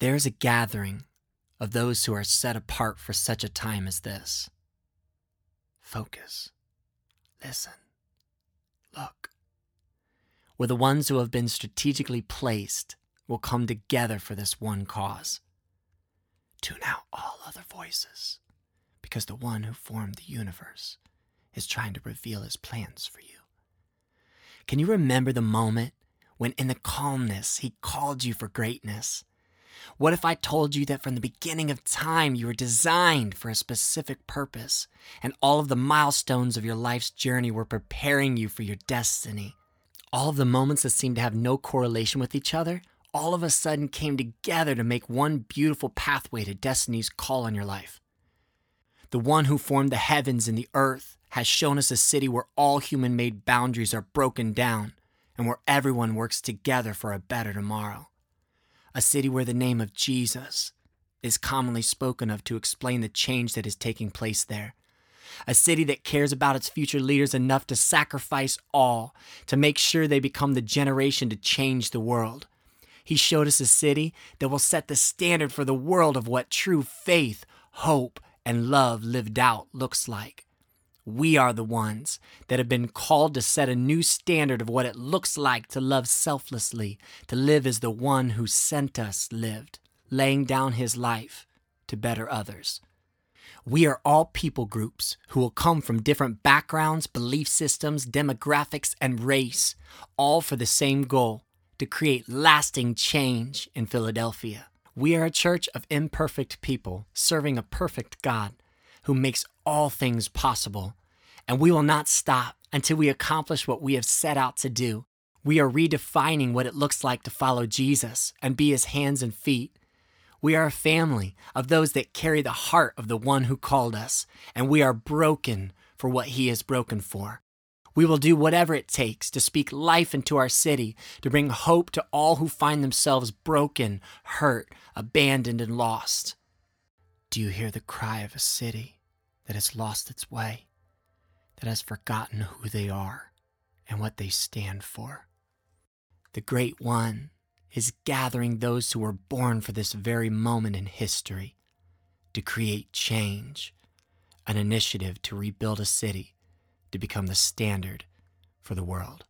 There is a gathering of those who are set apart for such a time as this. Focus. Listen. Look. Where the ones who have been strategically placed will come together for this one cause. Tune out all other voices, because the one who formed the universe is trying to reveal his plans for you. Can you remember the moment when, in the calmness, he called you for greatness? What if I told you that from the beginning of time you were designed for a specific purpose and all of the milestones of your life's journey were preparing you for your destiny? All of the moments that seemed to have no correlation with each other all of a sudden came together to make one beautiful pathway to destiny's call on your life. The one who formed the heavens and the earth has shown us a city where all human made boundaries are broken down and where everyone works together for a better tomorrow. A city where the name of Jesus is commonly spoken of to explain the change that is taking place there. A city that cares about its future leaders enough to sacrifice all to make sure they become the generation to change the world. He showed us a city that will set the standard for the world of what true faith, hope, and love lived out looks like. We are the ones that have been called to set a new standard of what it looks like to love selflessly, to live as the one who sent us lived, laying down his life to better others. We are all people groups who will come from different backgrounds, belief systems, demographics, and race, all for the same goal to create lasting change in Philadelphia. We are a church of imperfect people serving a perfect God who makes all things possible. And we will not stop until we accomplish what we have set out to do. We are redefining what it looks like to follow Jesus and be his hands and feet. We are a family of those that carry the heart of the one who called us, and we are broken for what he is broken for. We will do whatever it takes to speak life into our city, to bring hope to all who find themselves broken, hurt, abandoned, and lost. Do you hear the cry of a city that has lost its way, that has forgotten who they are and what they stand for? The Great One is gathering those who were born for this very moment in history to create change, an initiative to rebuild a city to become the standard for the world.